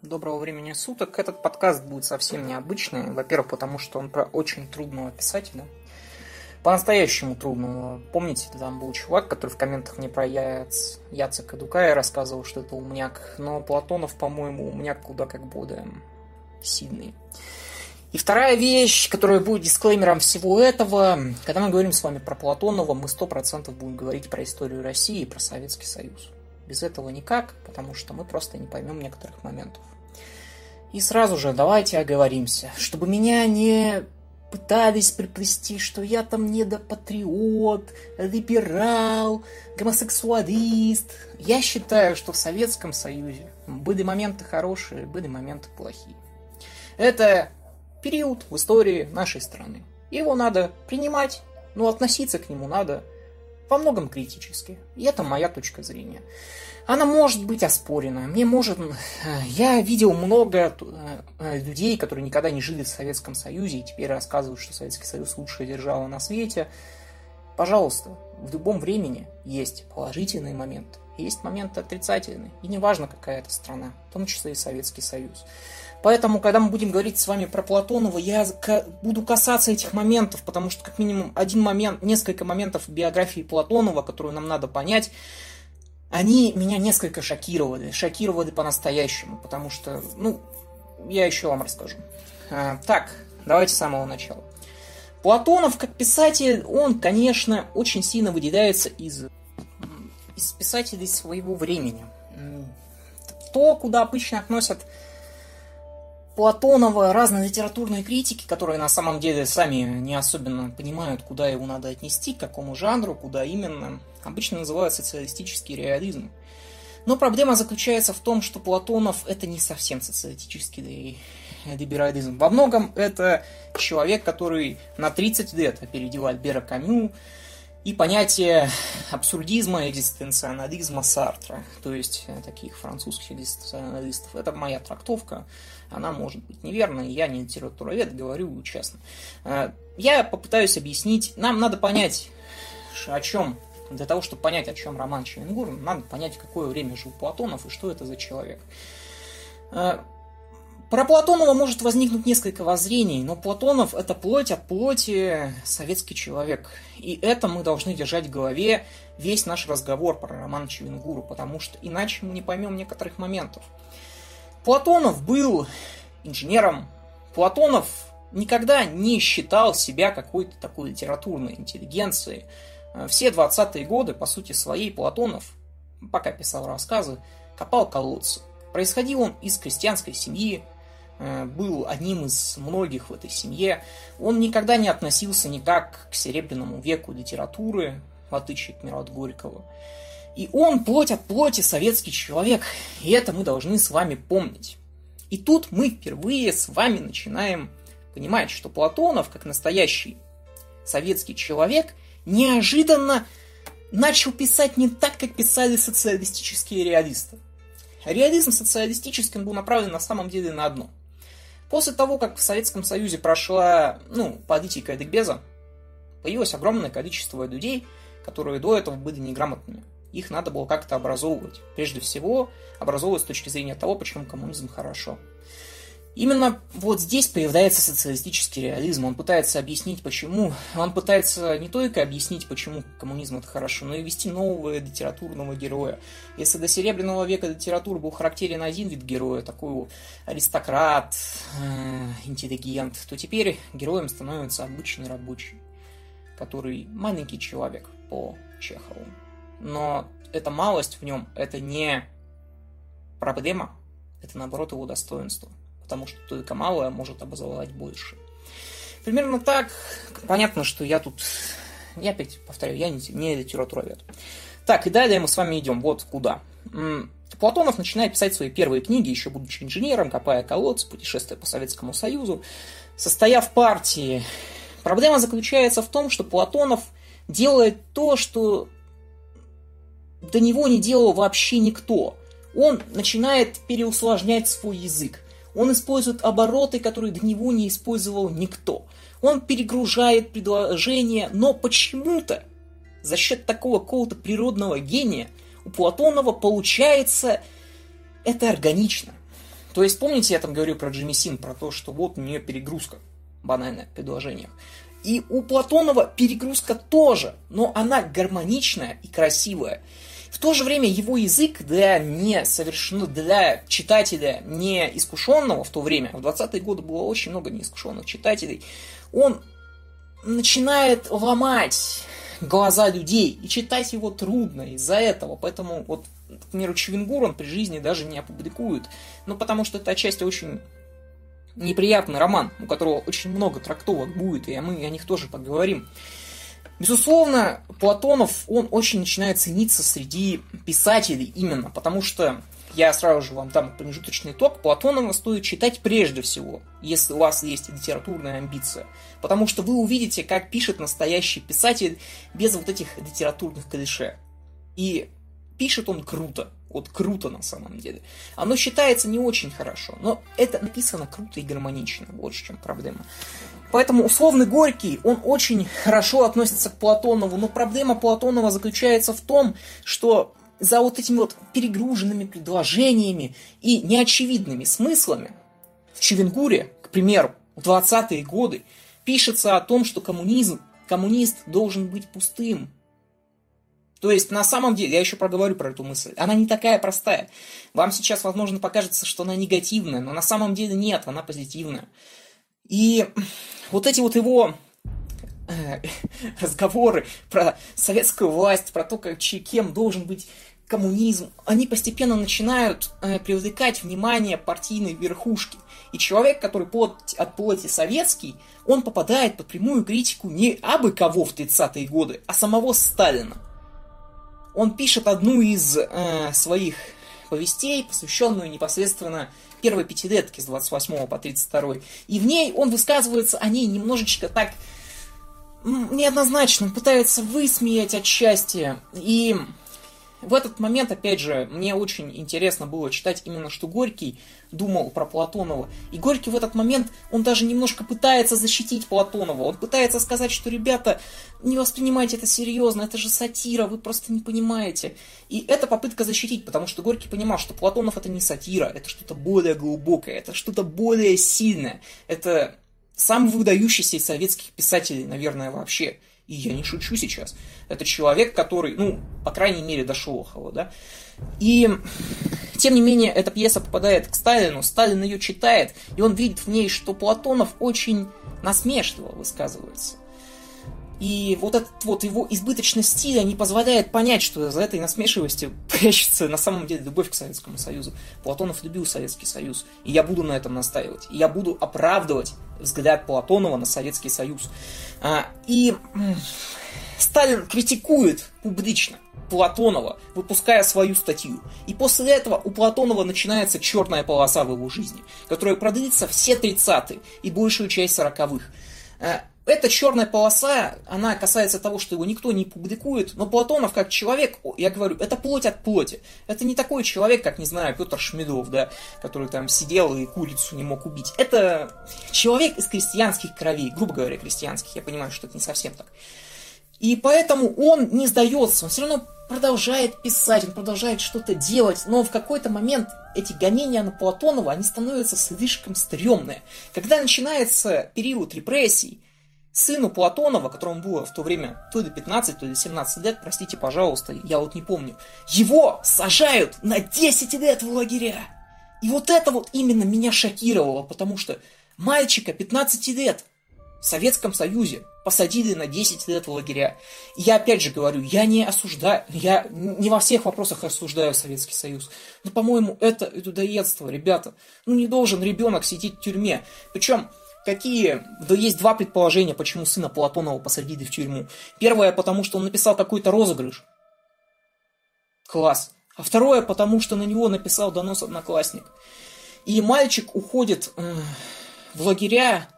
Доброго времени суток. Этот подкаст будет совсем необычный. Во-первых, потому что он про очень трудного писателя. По-настоящему трудного. Помните, там был чувак, который в комментах мне про Яц... Яцека Дукая рассказывал, что это умняк. Но Платонов, по-моему, умняк куда как более сильный. И вторая вещь, которая будет дисклеймером всего этого, когда мы говорим с вами про Платонова, мы сто процентов будем говорить про историю России и про Советский Союз. Без этого никак, потому что мы просто не поймем некоторых моментов. И сразу же давайте оговоримся, чтобы меня не пытались приплести, что я там недопатриот, либерал, гомосексуалист. Я считаю, что в Советском Союзе были моменты хорошие, были моменты плохие. Это период в истории нашей страны. Его надо принимать, но относиться к нему надо во многом критически. И это моя точка зрения. Она может быть оспорена. Мне может... Э, я видел много э, людей, которые никогда не жили в Советском Союзе и теперь рассказывают, что Советский Союз лучшая держава на свете. Пожалуйста, в любом времени есть положительные моменты, есть моменты отрицательные. И неважно, какая это страна, в том числе и Советский Союз. Поэтому, когда мы будем говорить с вами про Платонова, я буду касаться этих моментов, потому что, как минимум, один момент, несколько моментов биографии Платонова, которую нам надо понять, они меня несколько шокировали. Шокировали по-настоящему, потому что, ну, я еще вам расскажу. А, так, давайте с самого начала. Платонов, как писатель, он, конечно, очень сильно выделяется из, из писателей своего времени. То, куда обычно относят Платонова разные литературные критики, которые на самом деле сами не особенно понимают, куда его надо отнести, к какому жанру, куда именно, обычно называют социалистический реализм. Но проблема заключается в том, что Платонов это не совсем социалистический либерализм. Во многом это человек, который на 30 лет опередил Альбера Камю, и понятие абсурдизма и экзистенционализма Сартра, то есть э, таких французских экзистенциалистов. Это моя трактовка, она может быть неверной, я не литературовед, говорю честно. Э, я попытаюсь объяснить, нам надо понять, о чем, для того, чтобы понять, о чем роман Чевенгур, надо понять, в какое время жил Платонов и что это за человек. Э, про Платонова может возникнуть несколько воззрений, но Платонов – это плоть от плоти советский человек. И это мы должны держать в голове весь наш разговор про роман Чевенгуру, потому что иначе мы не поймем некоторых моментов. Платонов был инженером. Платонов никогда не считал себя какой-то такой литературной интеллигенцией. Все 20-е годы, по сути своей, Платонов, пока писал рассказы, копал колодцы. Происходил он из крестьянской семьи, Э, был одним из многих в этой семье. Он никогда не относился никак к серебряному веку литературы, в отличие от Мира Горького. И он плоть от плоти советский человек, и это мы должны с вами помнить. И тут мы впервые с вами начинаем понимать, что Платонов, как настоящий советский человек, неожиданно начал писать не так, как писали социалистические реалисты. Реализм социалистическим был направлен на самом деле на одно – После того, как в Советском Союзе прошла ну, политика Эдекбеза, появилось огромное количество людей, которые до этого были неграмотными. Их надо было как-то образовывать. Прежде всего, образовывать с точки зрения того, почему коммунизм хорошо. Именно вот здесь появляется социалистический реализм. Он пытается объяснить, почему. Он пытается не только объяснить, почему коммунизм это хорошо, но и ввести нового литературного героя. Если до Серебряного века литературы был характерен один вид героя, такой аристократ, э, интеллигент, то теперь героем становится обычный рабочий, который маленький человек по Чехову. Но эта малость в нем, это не проблема, это наоборот его достоинство потому что только малое может образовать больше. Примерно так. Понятно, что я тут... Я опять повторяю, я не, не литературовед. Так, и далее мы с вами идем вот куда. Платонов начинает писать свои первые книги, еще будучи инженером, копая колодцы, путешествуя по Советскому Союзу, состоя в партии. Проблема заключается в том, что Платонов делает то, что до него не делал вообще никто. Он начинает переусложнять свой язык. Он использует обороты, которые до него не использовал никто. Он перегружает предложения, но почему-то за счет такого какого-то природного гения у Платонова получается это органично. То есть, помните, я там говорю про Джимми Син, про то, что вот у нее перегрузка, банальное предложение. И у Платонова перегрузка тоже, но она гармоничная и красивая. В то же время его язык для не совершенно для читателя не искушенного в то время, в 20-е годы было очень много неискушенных читателей, он начинает ломать глаза людей, и читать его трудно из-за этого, поэтому вот, к примеру, Чевенгур он при жизни даже не опубликует, ну, потому что это отчасти очень неприятный роман, у которого очень много трактовок будет, и мы о них тоже поговорим. Безусловно, Платонов, он очень начинает цениться среди писателей именно, потому что я сразу же вам дам промежуточный итог. Платонова стоит читать прежде всего, если у вас есть литературная амбиция. Потому что вы увидите, как пишет настоящий писатель без вот этих литературных клише. И пишет он круто. Вот круто на самом деле. Оно считается не очень хорошо, но это написано круто и гармонично. Вот в чем проблема. Поэтому условный Горький, он очень хорошо относится к Платонову, но проблема Платонова заключается в том, что за вот этими вот перегруженными предложениями и неочевидными смыслами в Чевенгуре, к примеру, в 20-е годы пишется о том, что коммунизм, коммунист должен быть пустым. То есть, на самом деле, я еще проговорю про эту мысль, она не такая простая. Вам сейчас, возможно, покажется, что она негативная, но на самом деле нет, она позитивная. И вот эти вот его э, разговоры про советскую власть, про то, как кем должен быть коммунизм, они постепенно начинают э, привлекать внимание партийной верхушки. И человек, который плоть, от плоти советский, он попадает под прямую критику не абы кого в 30-е годы, а самого Сталина. Он пишет одну из э, своих повестей, посвященную непосредственно первой пятилетке с 28 по 32. И в ней он высказывается о ней немножечко так неоднозначно, пытается высмеять отчасти. И в этот момент, опять же, мне очень интересно было читать именно, что Горький думал про Платонова. И Горький в этот момент, он даже немножко пытается защитить Платонова. Он пытается сказать, что, ребята, не воспринимайте это серьезно, это же сатира, вы просто не понимаете. И это попытка защитить, потому что Горький понимал, что Платонов это не сатира, это что-то более глубокое, это что-то более сильное. Это самый выдающийся из советских писателей, наверное, вообще. И я не шучу сейчас. Это человек, который, ну, по крайней мере, до Шолохова, да. И, тем не менее, эта пьеса попадает к Сталину, Сталин ее читает, и он видит в ней, что Платонов очень насмешливо высказывается. И вот этот вот его избыточный стиль не позволяет понять, что за этой насмешливостью прячется на самом деле любовь к Советскому Союзу. Платонов любил Советский Союз, и я буду на этом настаивать. И я буду оправдывать взгляд Платонова на Советский Союз. А, и Сталин критикует публично Платонова, выпуская свою статью. И после этого у Платонова начинается черная полоса в его жизни, которая продлится все 30-е и большую часть 40-х. Эта черная полоса, она касается того, что его никто не публикует, но Платонов как человек, я говорю, это плоть от плоти. Это не такой человек, как, не знаю, Петр Шмидов, да, который там сидел и курицу не мог убить. Это человек из крестьянских кровей, грубо говоря, крестьянских, я понимаю, что это не совсем так. И поэтому он не сдается, он все равно продолжает писать, он продолжает что-то делать, но в какой-то момент эти гонения на Платонова, они становятся слишком стрёмные. Когда начинается период репрессий, сыну Платонова, которому было в то время то ли 15, то ли 17 лет, простите, пожалуйста, я вот не помню, его сажают на 10 лет в лагеря. И вот это вот именно меня шокировало, потому что мальчика 15 лет в Советском Союзе посадили на 10 лет в лагеря. И я опять же говорю, я не осуждаю, я не во всех вопросах осуждаю Советский Союз. Но, по-моему, это людоедство, ребята. Ну, не должен ребенок сидеть в тюрьме. Причем Какие? Да есть два предположения, почему сына Платонова посадили в тюрьму. Первое, потому что он написал какой-то розыгрыш. Класс. А второе, потому что на него написал донос одноклассник. И мальчик уходит э, в лагеря.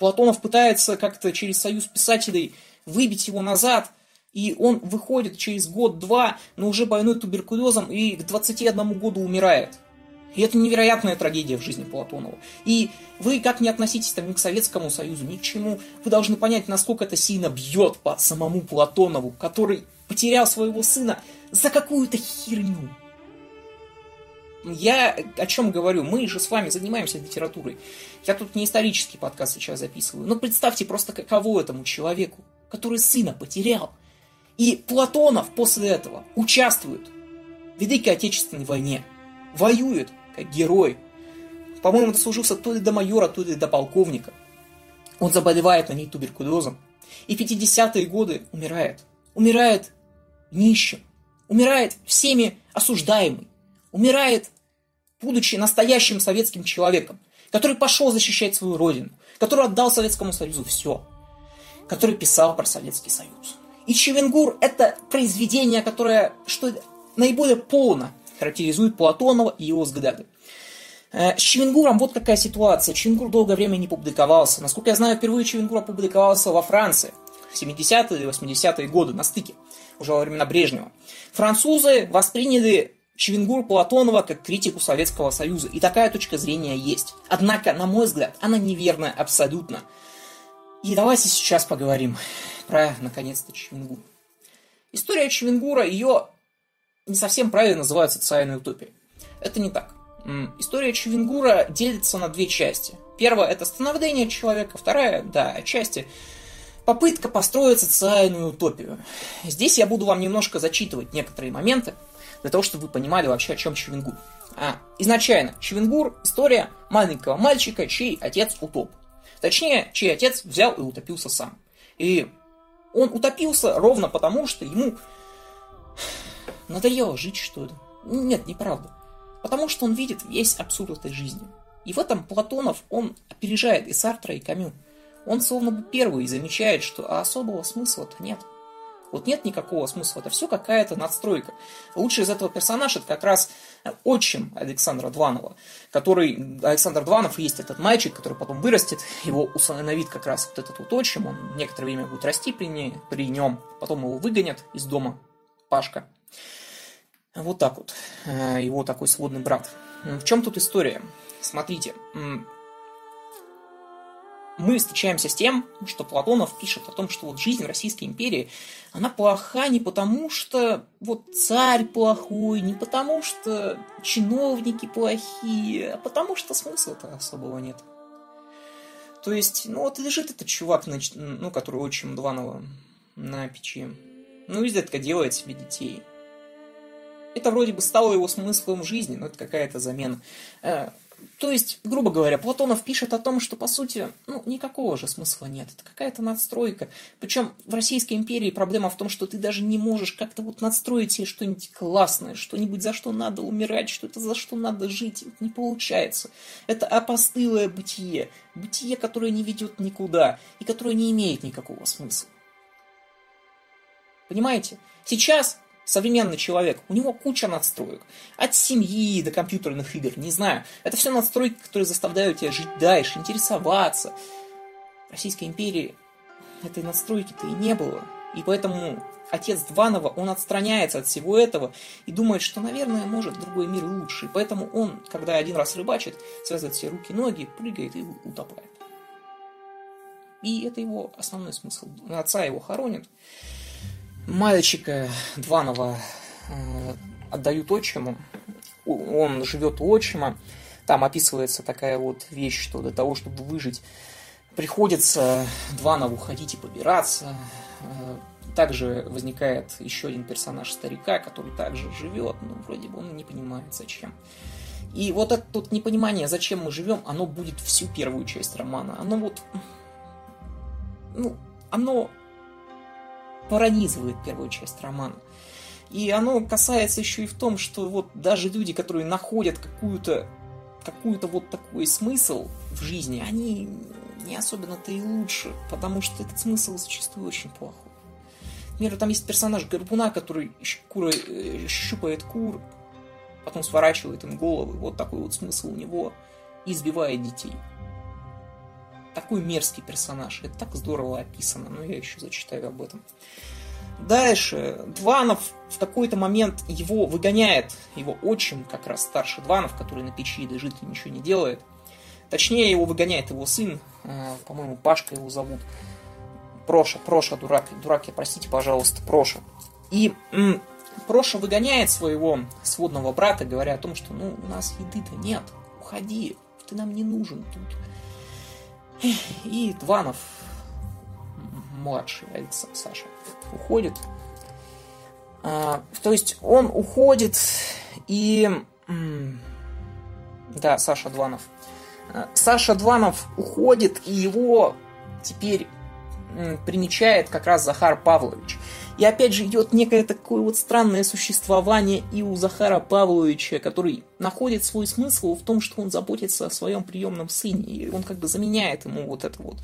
Платонов пытается как-то через союз писателей выбить его назад. И он выходит через год-два, но уже больной туберкулезом и к 21 году умирает. И это невероятная трагедия в жизни Платонова. И вы как не относитесь там ни к Советскому Союзу, ни к чему, вы должны понять, насколько это сильно бьет по самому Платонову, который потерял своего сына за какую-то херню. Я о чем говорю? Мы же с вами занимаемся литературой. Я тут не исторический подкаст сейчас записываю. Но представьте просто, каково этому человеку, который сына потерял. И Платонов после этого участвует в Великой Отечественной войне. Воюет, как герой. По-моему, дослужился то ли до майора, то ли до полковника. Он заболевает на ней туберкулезом. И в 50-е годы умирает. Умирает нищим. Умирает всеми осуждаемый умирает, будучи настоящим советским человеком, который пошел защищать свою родину, который отдал Советскому Союзу все, который писал про Советский Союз. И Чевенгур – это произведение, которое что наиболее полно характеризует Платонова и его взгляды. Э, с Чевенгуром вот какая ситуация. Чевенгур долгое время не публиковался. Насколько я знаю, впервые Чевенгур опубликовался во Франции в 70-е и 80-е годы на стыке, уже во времена Брежнева. Французы восприняли Чевенгур Платонова как критику Советского Союза. И такая точка зрения есть. Однако, на мой взгляд, она неверная абсолютно. И давайте сейчас поговорим про, наконец-то, Чевенгур. История Чевенгура, ее не совсем правильно называют социальной утопией. Это не так. История Чевенгура делится на две части. Первая – это становление человека. Вторая, да, отчасти попытка построить социальную утопию. Здесь я буду вам немножко зачитывать некоторые моменты, для того, чтобы вы понимали вообще, о чем Чевенгур. А, изначально, Чевенгур – история маленького мальчика, чей отец утоп. Точнее, чей отец взял и утопился сам. И он утопился ровно потому, что ему надоело жить, что ли. Нет, неправда. Потому что он видит весь абсурд этой жизни. И в этом Платонов, он опережает и Сартра, и Камю. Он словно бы первый замечает, что особого смысла-то нет. Вот нет никакого смысла, это все какая-то надстройка. Лучший из этого персонаж это как раз отчим Александра Дванова, который, Александр Дванов есть этот мальчик, который потом вырастет, его усыновит как раз вот этот вот отчим, он некоторое время будет расти при, ней, при нем, потом его выгонят из дома, Пашка. Вот так вот, э, его такой сводный брат. В чем тут история? Смотрите, мы встречаемся с тем, что Платонов пишет о том, что вот жизнь Российской империи, она плоха не потому, что вот царь плохой, не потому, что чиновники плохие, а потому, что смысла-то особого нет. То есть, ну вот лежит этот чувак, ну, который очень Дванова на печи. Ну, изредка делает себе детей. Это вроде бы стало его смыслом жизни, но это какая-то замена. То есть, грубо говоря, Платонов пишет о том, что, по сути, ну, никакого же смысла нет. Это какая-то надстройка. Причем в Российской империи проблема в том, что ты даже не можешь как-то вот надстроить себе что-нибудь классное, что-нибудь, за что надо умирать, что это за что надо жить. Это не получается. Это опостылое бытие. Бытие, которое не ведет никуда и которое не имеет никакого смысла. Понимаете? Сейчас современный человек, у него куча надстроек. От семьи до компьютерных игр, не знаю. Это все надстройки, которые заставляют тебя жить дальше, интересоваться. В Российской империи этой надстройки-то и не было. И поэтому отец Дванова, он отстраняется от всего этого и думает, что, наверное, может другой мир лучше. И поэтому он, когда один раз рыбачит, связывает все руки, ноги, прыгает и утопает. И это его основной смысл. Отца его хоронят мальчика Дванова э, отдают отчиму. Он живет у отчима. Там описывается такая вот вещь, что для того, чтобы выжить, приходится Дванову ходить и побираться. Э, также возникает еще один персонаж старика, который также живет, но вроде бы он не понимает, зачем. И вот это тут непонимание, зачем мы живем, оно будет всю первую часть романа. Оно вот... Ну, оно пронизывает первую часть романа. И оно касается еще и в том, что вот даже люди, которые находят какую-то какую-то вот такой смысл в жизни, они не особенно-то и лучше, потому что этот смысл зачастую очень плохой. Например, там есть персонаж Горбуна, который куры, э, щупает кур, потом сворачивает им головы, вот такой вот смысл у него, и избивает детей. Такой мерзкий персонаж. Это так здорово описано, но я еще зачитаю об этом. Дальше Дванов в какой-то момент его выгоняет, его отчим, как раз старший Дванов, который на печи лежит и ничего не делает. Точнее, его выгоняет его сын, э, по-моему, Пашка его зовут. Проша, Проша, дурак, дурак, я простите, пожалуйста, Проша. И м- Проша выгоняет своего сводного брата, говоря о том, что ну, у нас еды-то нет, уходи, ты нам не нужен тут. И Дванов, младший Александр Саша, уходит. А, то есть он уходит и... Да, Саша Дванов. А, Саша Дванов уходит, и его теперь примечает как раз Захар Павлович. И опять же идет некое такое вот странное существование и у Захара Павловича, который находит свой смысл в том, что он заботится о своем приемном сыне, и он как бы заменяет ему вот это вот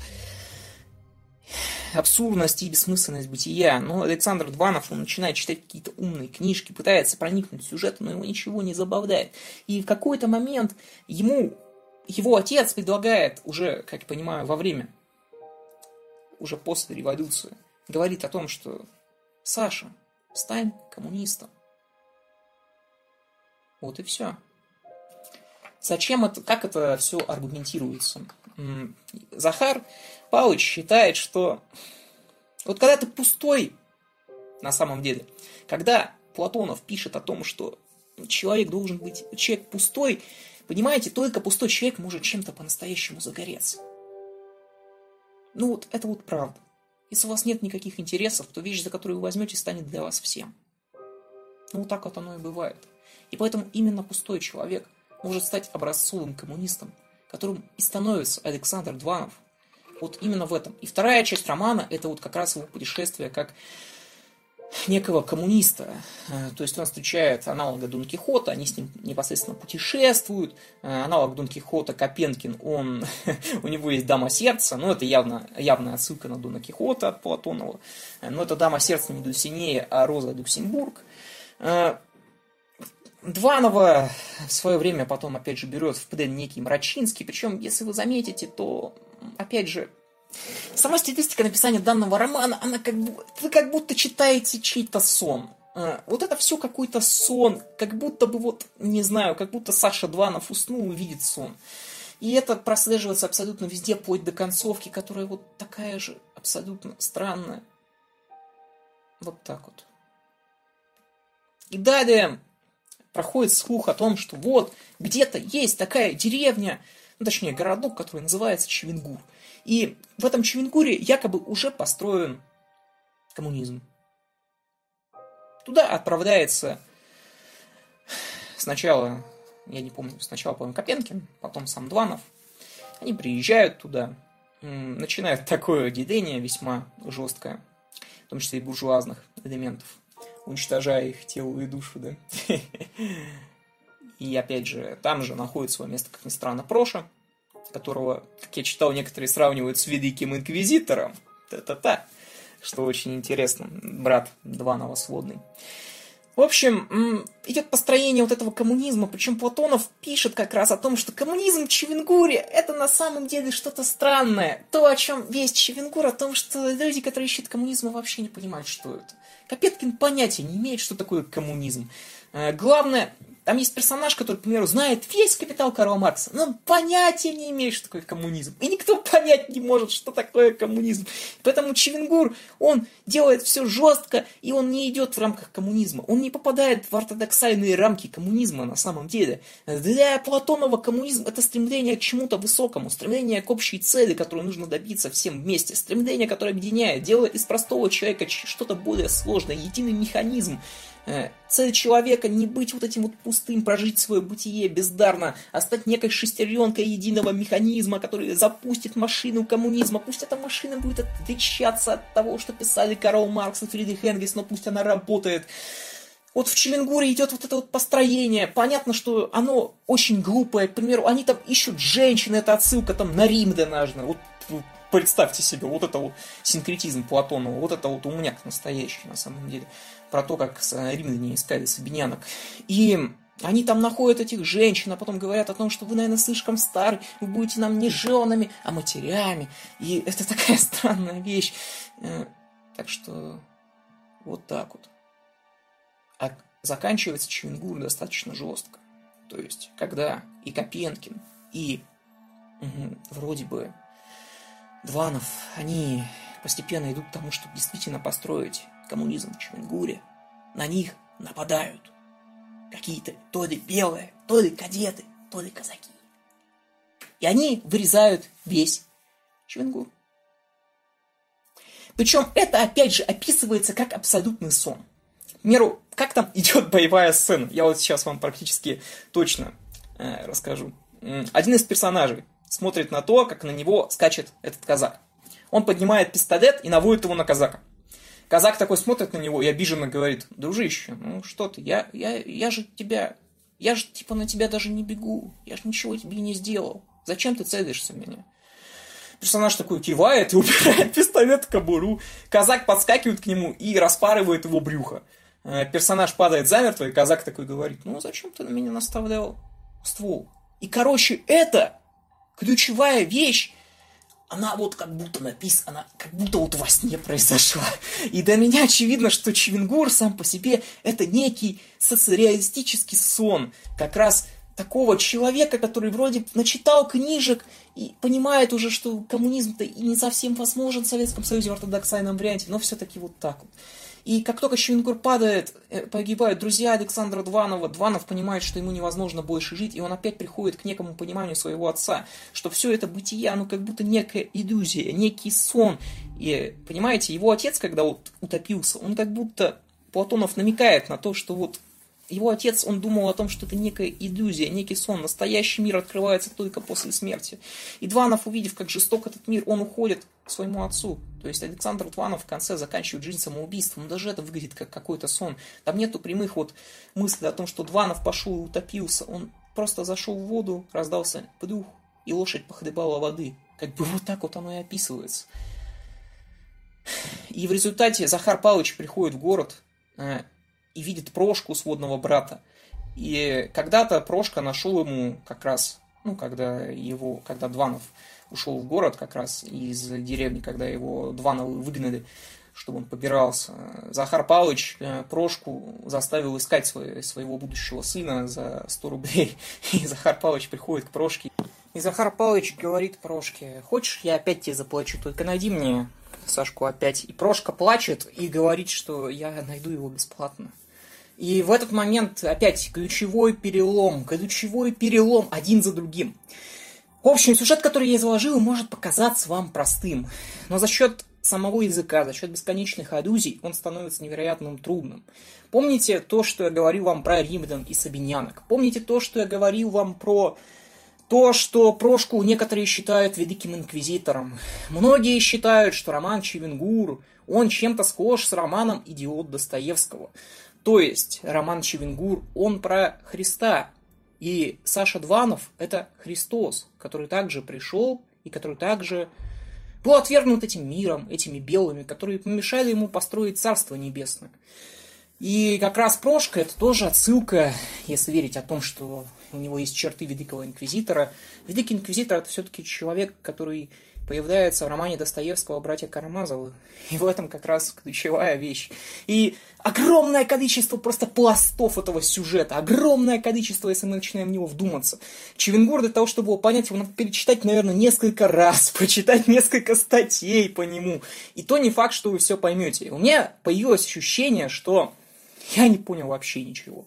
абсурдность и бессмысленность бытия. Но Александр Дванов, он начинает читать какие-то умные книжки, пытается проникнуть в сюжет, но его ничего не забавляет. И в какой-то момент ему его отец предлагает уже, как я понимаю, во время, уже после революции, говорит о том, что Саша, стань коммунистом. Вот и все. Зачем это, как это все аргументируется? Захар Павлович считает, что вот когда ты пустой, на самом деле, когда Платонов пишет о том, что человек должен быть, человек пустой, понимаете, только пустой человек может чем-то по-настоящему загореться. Ну вот, это вот правда. Если у вас нет никаких интересов, то вещь, за которую вы возьмете, станет для вас всем. Ну, вот так вот оно и бывает. И поэтому именно пустой человек может стать образцовым коммунистом, которым и становится Александр Дванов. Вот именно в этом. И вторая часть романа – это вот как раз его путешествие как некого коммуниста. Э, то есть он встречает аналога Дон Кихота, они с ним непосредственно путешествуют. Э, аналог Дон Кихота Копенкин, он, у него есть дама сердца, но это явно, явная отсылка на Дона Кихота от Платонова. Э, но это дама сердца не Дульсинея, а Роза Люксембург. Дванова в свое время потом, опять же, берет в плен некий Мрачинский. Причем, если вы заметите, то, опять же, Сама стилистика написания данного романа, она как бы, вы как будто читаете чей-то сон. А, вот это все какой-то сон, как будто бы вот, не знаю, как будто Саша Дванов уснул и видит сон. И это прослеживается абсолютно везде, вплоть до концовки, которая вот такая же абсолютно странная. Вот так вот. И далее проходит слух о том, что вот где-то есть такая деревня, ну, точнее городок, который называется Чевенгур. И в этом Чевенкуре якобы уже построен коммунизм. Туда отправляется сначала, я не помню, сначала, по-моему, Копенкин, потом сам Дванов. Они приезжают туда, начинают такое деление весьма жесткое, в том числе и буржуазных элементов, уничтожая их тело и душу, да. И опять же, там же находит свое место, как ни странно, Проша, которого, как я читал, некоторые сравнивают с великим инквизитором. Та-та-та. Что очень интересно. Брат Дванова сводный. В общем, идет построение вот этого коммунизма, причем Платонов пишет как раз о том, что коммунизм в Чевенгуре это на самом деле что-то странное. То, о чем весь Чевенгур, о том, что люди, которые ищут коммунизм, вообще не понимают, что это. Капеткин понятия не имеет, что такое коммунизм. Э, главное, там есть персонаж, который, к примеру, знает весь капитал Карла Маркса, но он понятия не имеет, что такое коммунизм. И никто понять не может, что такое коммунизм. Поэтому Чевенгур, он делает все жестко, и он не идет в рамках коммунизма. Он не попадает в ортодоксальные рамки коммунизма на самом деле. Для Платонова коммунизм это стремление к чему-то высокому, стремление к общей цели, которую нужно добиться всем вместе, стремление, которое объединяет, делает из простого человека что-то более сложное, единый механизм, цель человека не быть вот этим вот пустым, прожить свое бытие бездарно, а стать некой шестеренкой единого механизма, который запустит машину коммунизма. Пусть эта машина будет отличаться от того, что писали Карл Маркс и Фридрих Энгельс, но пусть она работает. Вот в Челенгуре идет вот это вот построение. Понятно, что оно очень глупое. К примеру, они там ищут женщин, это отсылка там на Рим даже. Вот представьте себе, вот это вот синкретизм Платонова, вот это вот умняк настоящий на самом деле про то, как римляне искали сабинянок. И они там находят этих женщин, а потом говорят о том, что вы, наверное, слишком стары, вы будете нам не женами, а матерями. И это такая странная вещь. Э, так что вот так вот. А заканчивается Чевенгур достаточно жестко. То есть, когда и Копенкин, и угу, вроде бы Дванов, они постепенно идут к тому, чтобы действительно построить коммунизм в Чевенгуре, на них нападают какие-то то ли белые, то ли кадеты, то ли казаки. И они вырезают весь Чвенгур. Причем это, опять же, описывается как абсолютный сон. К примеру, как там идет боевая сцена? Я вот сейчас вам практически точно э, расскажу. Один из персонажей смотрит на то, как на него скачет этот казак. Он поднимает пистолет и наводит его на казака. Казак такой смотрит на него и обиженно говорит, дружище, ну что ты, я, я, я же тебя, я же типа на тебя даже не бегу, я же ничего тебе не сделал. Зачем ты целишься в меня? Персонаж такой кивает и убирает пистолет в кобуру. Казак подскакивает к нему и распарывает его брюхо. Э, персонаж падает замертво, и казак такой говорит, ну зачем ты на меня наставлял ствол? И, короче, это ключевая вещь, она вот как будто написана, как будто вот во сне произошла. И для меня очевидно, что Чевенгур сам по себе это некий социалистический сон. Как раз такого человека, который вроде начитал книжек и понимает уже, что коммунизм-то и не совсем возможен в Советском Союзе в ортодоксальном варианте, но все-таки вот так вот. И как только Щевенгур падает, э, погибают друзья Александра Дванова, Дванов понимает, что ему невозможно больше жить, и он опять приходит к некому пониманию своего отца, что все это бытие, оно как будто некая иллюзия, некий сон. И, понимаете, его отец, когда вот утопился, он как будто, Платонов намекает на то, что вот его отец, он думал о том, что это некая иллюзия, некий сон. Настоящий мир открывается только после смерти. И Дванов, увидев, как жесток этот мир, он уходит к своему отцу. То есть Александр Дванов в конце заканчивает жизнь самоубийством. Но даже это выглядит как какой-то сон. Там нету прямых вот мыслей о том, что Дванов пошел и утопился. Он просто зашел в воду, раздался подух, и лошадь похлебала воды. Как бы вот так вот оно и описывается. И в результате Захар Павлович приходит в город, э, и видит Прошку, сводного брата. И когда-то Прошка нашел ему как раз, ну, когда его, когда Дванов ушел в город как раз из деревни, когда его Двановы выгнали, чтобы он побирался. Захар Павлович э, Прошку заставил искать свой, своего будущего сына за 100 рублей. И Захар Павлович приходит к Прошке. И Захар Павлович говорит Прошке, хочешь, я опять тебе заплачу, только найди мне Сашку опять. И Прошка плачет и говорит, что я найду его бесплатно. И в этот момент опять ключевой перелом, ключевой перелом один за другим. В общем, сюжет, который я изложил, может показаться вам простым, но за счет самого языка, за счет бесконечных аллюзий, он становится невероятным трудным. Помните то, что я говорил вам про римлян и сабинянок? Помните то, что я говорил вам про то, что Прошку некоторые считают великим инквизитором. Многие считают, что роман Чевенгур, он чем-то схож с романом «Идиот» Достоевского. То есть роман Чевенгур, он про Христа. И Саша Дванов – это Христос, который также пришел и который также был отвергнут этим миром, этими белыми, которые помешали ему построить Царство Небесное. И как раз Прошка – это тоже отсылка, если верить о том, что у него есть черты Великого Инквизитора. Великий Инквизитор – это все-таки человек, который появляется в романе Достоевского «Братья Карамазовы». И в этом как раз ключевая вещь. И огромное количество просто пластов этого сюжета, огромное количество, если мы начинаем в него вдуматься. Чевенгур для того, чтобы его понять, его надо перечитать, наверное, несколько раз, прочитать несколько статей по нему. И то не факт, что вы все поймете. У меня появилось ощущение, что я не понял вообще ничего.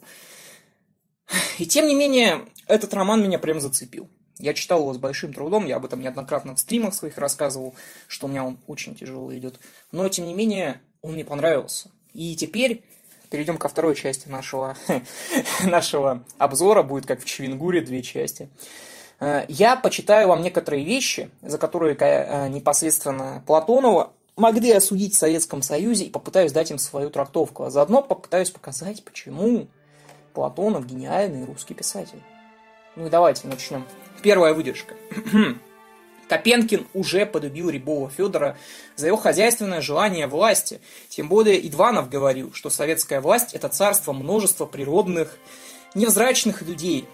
И тем не менее, этот роман меня прям зацепил. Я читал его с большим трудом, я об этом неоднократно в стримах своих рассказывал, что у меня он очень тяжело идет. Но, тем не менее, он мне понравился. И теперь перейдем ко второй части нашего, нашего обзора. Будет как в Чевенгуре две части. Э, я почитаю вам некоторые вещи, за которые э, непосредственно Платонова могли осудить в Советском Союзе и попытаюсь дать им свою трактовку. А заодно попытаюсь показать, почему Платонов гениальный русский писатель. Ну и давайте начнем. Первая выдержка. Копенкин уже полюбил Рябова Федора за его хозяйственное желание власти. Тем более Идванов говорил, что советская власть – это царство множества природных, невзрачных людей.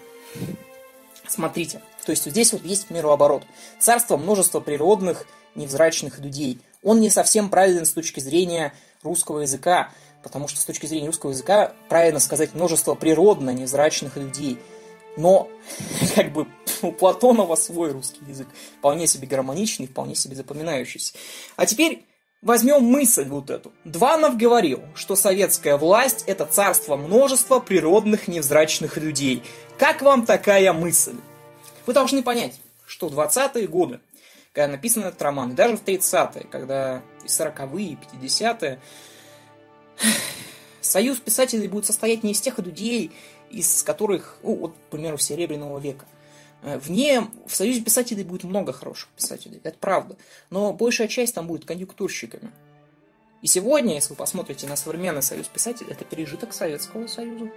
Смотрите, то есть здесь вот есть мирооборот. Царство множества природных, невзрачных людей. Он не совсем правилен с точки зрения русского языка, потому что с точки зрения русского языка правильно сказать множество природно невзрачных людей – но как бы у Платонова свой русский язык, вполне себе гармоничный, вполне себе запоминающийся. А теперь Возьмем мысль вот эту. Дванов говорил, что советская власть – это царство множества природных невзрачных людей. Как вам такая мысль? Вы должны понять, что в 20-е годы, когда написан этот роман, и даже в 30-е, когда и 40-е, и 50-е, союз писателей будет состоять не из тех людей, из которых, ну, вот, к примеру, Серебряного века. Э, вне, в Союзе писателей будет много хороших писателей, это правда. Но большая часть там будет конъюнктурщиками. И сегодня, если вы посмотрите на современный Союз писателей, это пережиток Советского Союза.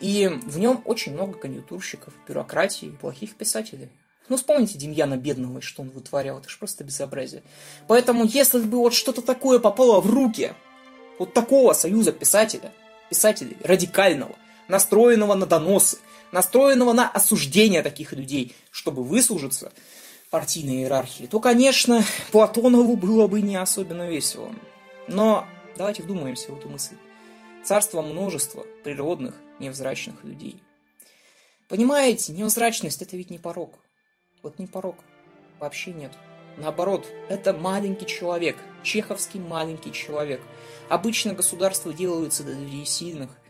И в нем очень много конъюнктурщиков, бюрократии, плохих писателей. Ну, вспомните Демьяна Бедного, что он вытворял, это же просто безобразие. Поэтому, если бы вот что-то такое попало в руки вот такого союза писателя, писателей радикального, настроенного на доносы, настроенного на осуждение таких людей, чтобы выслужиться партийной иерархии, то, конечно, Платонову было бы не особенно весело. Но давайте вдумаемся в эту мысль. Царство множества природных, невзрачных людей. Понимаете, невзрачность – это ведь не порог. Вот не порог. Вообще нет. Наоборот, это маленький человек, чеховский маленький человек. Обычно государство делается для людей сильных –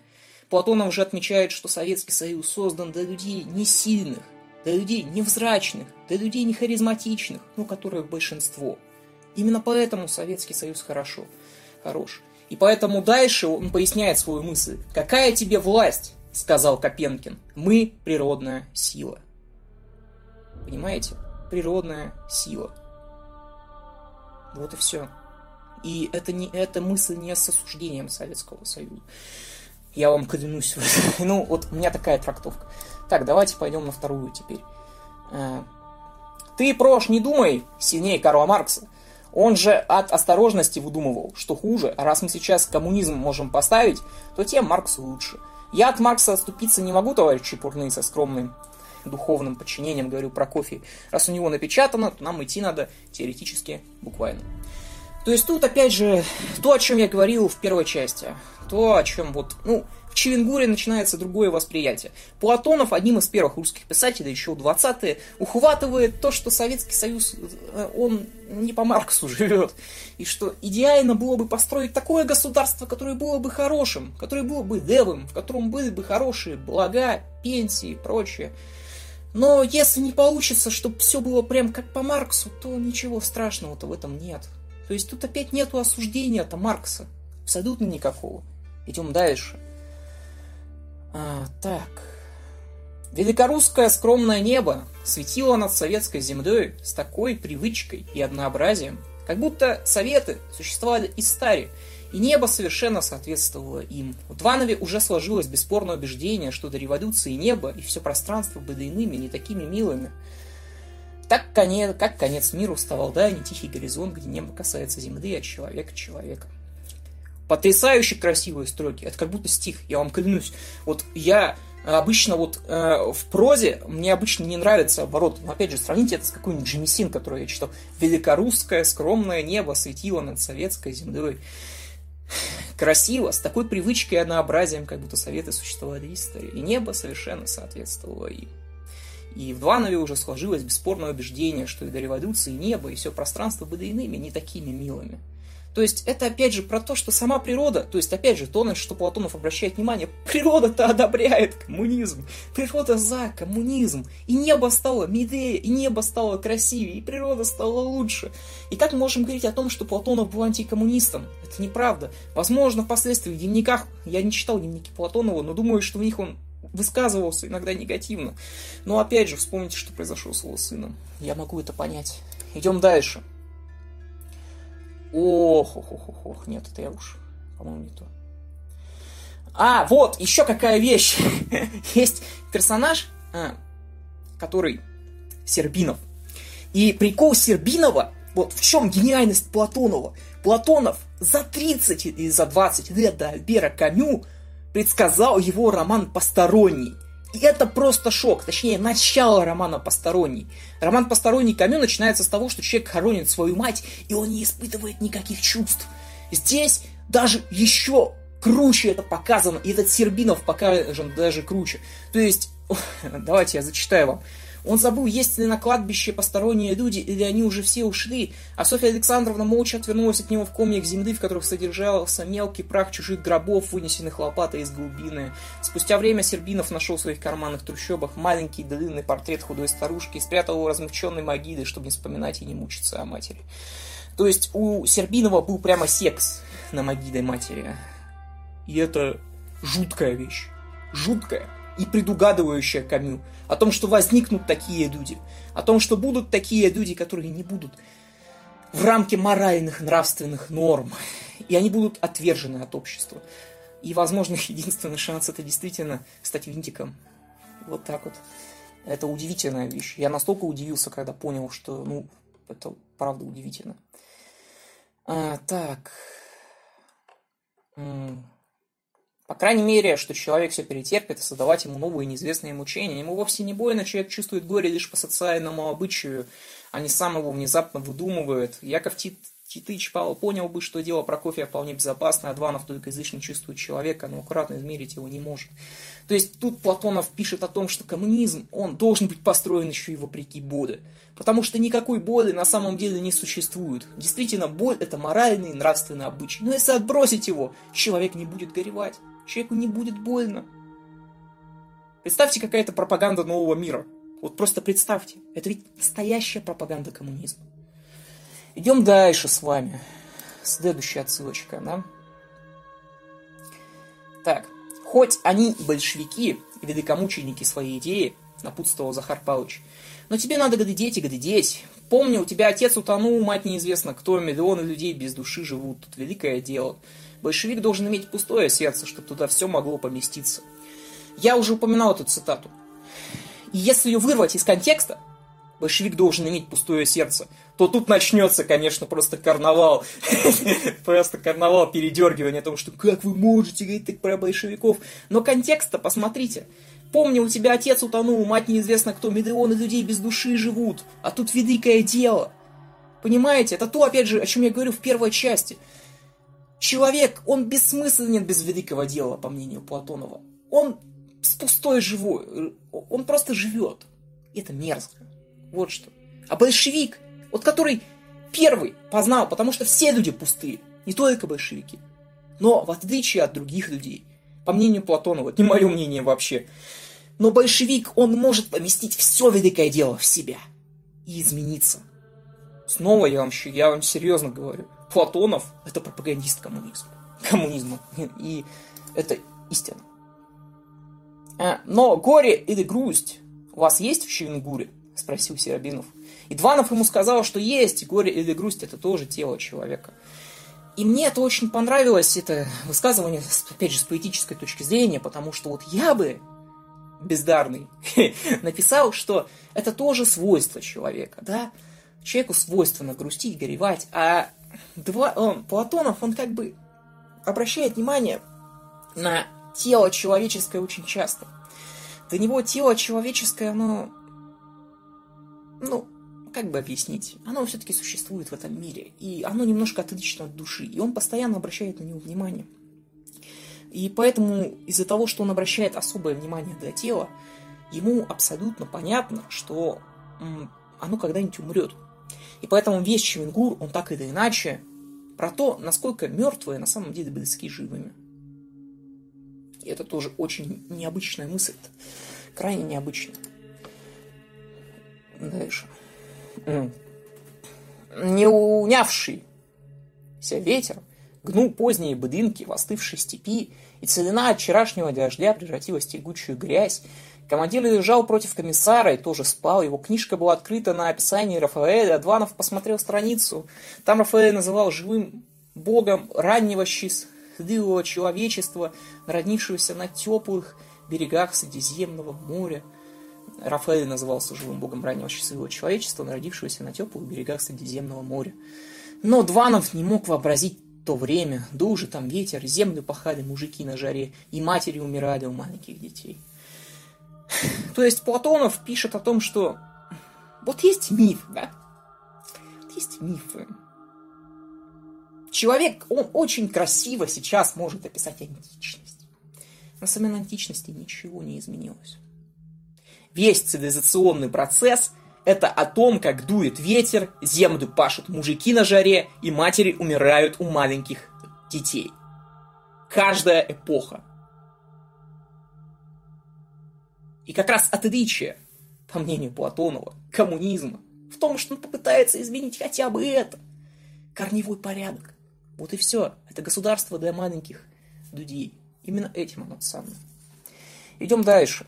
Платонов уже отмечает, что Советский Союз создан для людей не сильных, для людей невзрачных, для людей не харизматичных, ну, которых большинство. Именно поэтому Советский Союз хорошо, хорош. И поэтому дальше он поясняет свою мысль. «Какая тебе власть?» – сказал Копенкин. «Мы – природная сила». Понимаете? Природная сила. Вот и все. И это, не, эта мысль не с осуждением Советского Союза. Я вам клянусь. ну, вот у меня такая трактовка. Так, давайте пойдем на вторую теперь. Э, Ты, Прош, не думай сильнее Карла Маркса. Он же от осторожности выдумывал, что хуже, раз мы сейчас коммунизм можем поставить, то тем Марксу лучше. Я от Маркса отступиться не могу, товарищи Чепурные, со скромным духовным подчинением, говорю про кофе. Раз у него напечатано, то нам идти надо теоретически буквально. То есть тут, опять же, то, о чем я говорил в первой части то, о чем вот, ну, в Чевенгуре начинается другое восприятие. Платонов, одним из первых русских писателей, еще в 20-е, ухватывает то, что Советский Союз, э, он не по Марксу живет, и что идеально было бы построить такое государство, которое было бы хорошим, которое было бы левым, в котором были бы хорошие блага, пенсии и прочее. Но если не получится, чтобы все было прям как по Марксу, то ничего страшного-то в этом нет. То есть тут опять нету осуждения-то Маркса. Абсолютно никакого. Идем дальше. А, так. Великорусское скромное небо светило над советской землей с такой привычкой и однообразием, как будто советы существовали и старе, и небо совершенно соответствовало им. В Дванове уже сложилось бесспорное убеждение, что до революции небо и все пространство были иными, не такими милыми. Так конец, как конец миру вставал, да, не тихий горизонт, где небо касается земли, а человека человека потрясающе красивые строки. Это как будто стих, я вам клянусь. Вот я обычно вот э, в прозе мне обычно не нравится оборот. Но опять же, сравните это с какой-нибудь Джемисин, который я читал. Великорусское скромное небо светило над советской землей. Красиво, с такой привычкой и однообразием, как будто советы существовали в истории. И небо совершенно соответствовало им. И в Дванове уже сложилось бесспорное убеждение, что и до революции небо, и все пространство были иными, не такими милыми. То есть это опять же про то, что сама природа, то есть опять же то, на что Платонов обращает внимание, природа-то одобряет коммунизм, природа за коммунизм, и небо стало милее, и небо стало красивее, и природа стала лучше. И как мы можем говорить о том, что Платонов был антикоммунистом? Это неправда. Возможно, впоследствии в дневниках, я не читал дневники Платонова, но думаю, что в них он высказывался иногда негативно. Но опять же, вспомните, что произошло с его сыном. Я могу это понять. Идем дальше. Ох, ох, ох, ох, ох, нет, это я уж, по-моему, не то. А, вот, еще какая вещь. Есть персонаж, а, который Сербинов. И прикол Сербинова, вот в чем гениальность Платонова. Платонов за 30 или за 20 лет до Альбера Камю предсказал его роман «Посторонний». И это просто шок, точнее, начало романа «Посторонний». Роман «Посторонний» Камю начинается с того, что человек хоронит свою мать, и он не испытывает никаких чувств. Здесь даже еще круче это показано, и этот Сербинов покажен даже круче. То есть, давайте я зачитаю вам. Он забыл, есть ли на кладбище посторонние люди, или они уже все ушли, а Софья Александровна молча отвернулась от него в комьях земли, в которых содержался мелкий прах чужих гробов, вынесенных лопатой из глубины. Спустя время Сербинов нашел в своих карманных трущобах маленький длинный портрет худой старушки и спрятал его размягченной могилой, чтобы не вспоминать и не мучиться о матери. То есть у Сербинова был прямо секс на могиле матери. И это жуткая вещь. Жуткая и предугадывающая Камю. О том, что возникнут такие люди. О том, что будут такие люди, которые не будут в рамке моральных, нравственных норм. И они будут отвержены от общества. И, возможно, единственный шанс это действительно стать винтиком. Вот так вот. Это удивительная вещь. Я настолько удивился, когда понял, что, ну, это правда удивительно. А, так. По крайней мере, что человек все перетерпит и создавать ему новые неизвестные мучения. Ему вовсе не больно, человек чувствует горе лишь по социальному обычаю, а не сам его внезапно выдумывает. Яков Тит Титыч понял бы, что дело Прокофия вполне безопасно, а Дванов только излишне чувствует человека, но аккуратно измерить его не может. То есть тут Платонов пишет о том, что коммунизм, он должен быть построен еще и вопреки боли. Потому что никакой боли на самом деле не существует. Действительно, боль это моральный и нравственный обычай. Но если отбросить его, человек не будет горевать, человеку не будет больно. Представьте, какая-то пропаганда нового мира. Вот просто представьте, это ведь настоящая пропаганда коммунизма. Идем дальше с вами. Следующая отсылочка, да? Так, хоть они большевики, великомученики своей идеи, напутствовал Захар Павлович, но тебе надо глядеть и глядеть. Помни, у тебя отец утонул, мать неизвестно кто, миллионы людей без души живут. Тут великое дело. Большевик должен иметь пустое сердце, чтобы туда все могло поместиться. Я уже упоминал эту цитату. И если ее вырвать из контекста, большевик должен иметь пустое сердце, то тут начнется, конечно, просто карнавал. Просто карнавал передергивания о что как вы можете говорить так про большевиков. Но контекста посмотрите. Помни, у тебя отец утонул, мать неизвестно кто, миллионы людей без души живут. А тут великое дело. Понимаете? Это то, опять же, о чем я говорю в первой части. Человек, он бессмысленен без великого дела, по мнению Платонова. Он с пустой живой. Он просто живет. И это мерзко. Вот что. А большевик, вот который первый познал, потому что все люди пустые, не только большевики. Но в отличие от других людей, по мнению Платонова, это не мое мнение вообще, но большевик, он может поместить все великое дело в себя и измениться. Снова я вам, я вам серьезно говорю, Платонов – это пропагандист коммунизма. Коммунизма. И это истина. А, но горе или грусть у вас есть в Чевенгуре? Спросил Серабинов. И Дванов ему сказал, что есть горе или грусть – это тоже тело человека. И мне это очень понравилось, это высказывание, опять же, с поэтической точки зрения, потому что вот я бы, бездарный, написал, что это тоже свойство человека, да? Человеку свойственно грустить, горевать, а два, он, Платонов, он как бы обращает внимание на тело человеческое очень часто. Для него тело человеческое, оно, ну, как бы объяснить, оно все-таки существует в этом мире, и оно немножко отлично от души, и он постоянно обращает на него внимание. И поэтому из-за того, что он обращает особое внимание для тела, ему абсолютно понятно, что оно когда-нибудь умрет. И поэтому весь Чевенгур, он так или иначе, про то, насколько мертвые на самом деле близки живыми. И это тоже очень необычная мысль. Крайне необычная. Дальше. Не унявшийся ветер гнул поздние будинки в остывшей степи, и целина от вчерашнего дождя превратилась в тягучую грязь. Командир лежал против комиссара и тоже спал. Его книжка была открыта на описании Рафаэля. Дванов посмотрел страницу. Там Рафаэль называл живым богом раннего счастливого человечества, роднившегося на теплых берегах Средиземного моря. Рафаэль назывался живым богом раннего счастливого человечества, народившегося на теплых берегах Средиземного моря. Но Дванов не мог вообразить то время. Дул же там ветер, землю пахали мужики на жаре, и матери умирали у маленьких детей. То есть Платонов пишет о том, что вот есть миф, да? Вот есть мифы. Человек, он очень красиво сейчас может описать античность. На самой античности ничего не изменилось. Весь цивилизационный процесс – это о том, как дует ветер, землю пашут мужики на жаре, и матери умирают у маленьких детей. Каждая эпоха. И как раз отличие, по мнению Платонова, коммунизма в том, что он попытается изменить хотя бы это. Корневой порядок. Вот и все. Это государство для маленьких людей. Именно этим оно ценно. Идем дальше.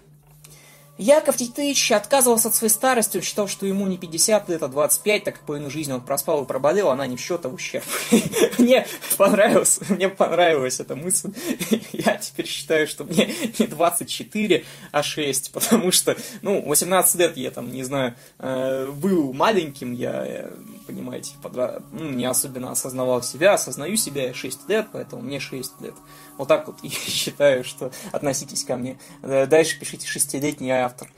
Яков Титыч отказывался от своей старости, считал, что ему не 50 лет, а 25, так как половину жизни он проспал и проболел, она не в счет, а в ущерб. мне понравилось, мне понравилась эта мысль. Я теперь считаю, что мне не 24, а 6, потому что, ну, 18 лет я там, не знаю, э, был маленьким, я, э, понимаете, подра... ну, не особенно осознавал себя, осознаю себя 6 лет, поэтому мне 6 лет. Вот так вот я считаю, что относитесь ко мне. Э, дальше пишите шестилетний автор.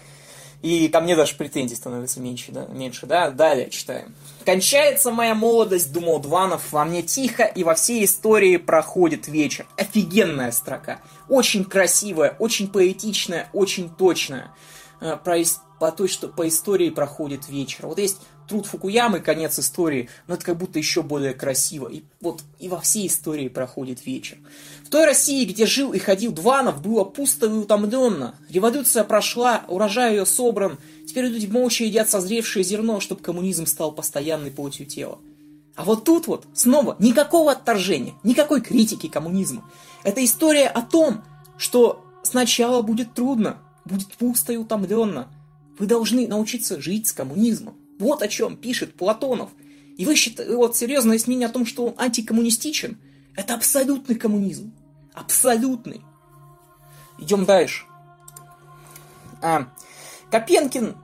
И ко мне даже претензий становится меньше, да, меньше, да. Далее читаем. Кончается моя молодость, думал Дванов, во мне тихо, и во всей истории проходит вечер. Офигенная строка. Очень красивая, очень поэтичная, очень точная. Э, про, по той, что по истории проходит вечер. Вот есть труд Фукуямы, конец истории, но это как будто еще более красиво. И вот и во всей истории проходит вечер. В той России, где жил и ходил Дванов, было пусто и утомленно. Революция прошла, урожай ее собран. Теперь люди молча едят созревшее зерно, чтобы коммунизм стал постоянной плотью тела. А вот тут вот снова никакого отторжения, никакой критики коммунизма. Это история о том, что сначала будет трудно, будет пусто и утомленно. Вы должны научиться жить с коммунизмом. Вот о чем пишет Платонов. И вы считаете, вот серьезное мнение о том, что он антикоммунистичен, это абсолютный коммунизм. Абсолютный. Идем дальше. А, Копенкин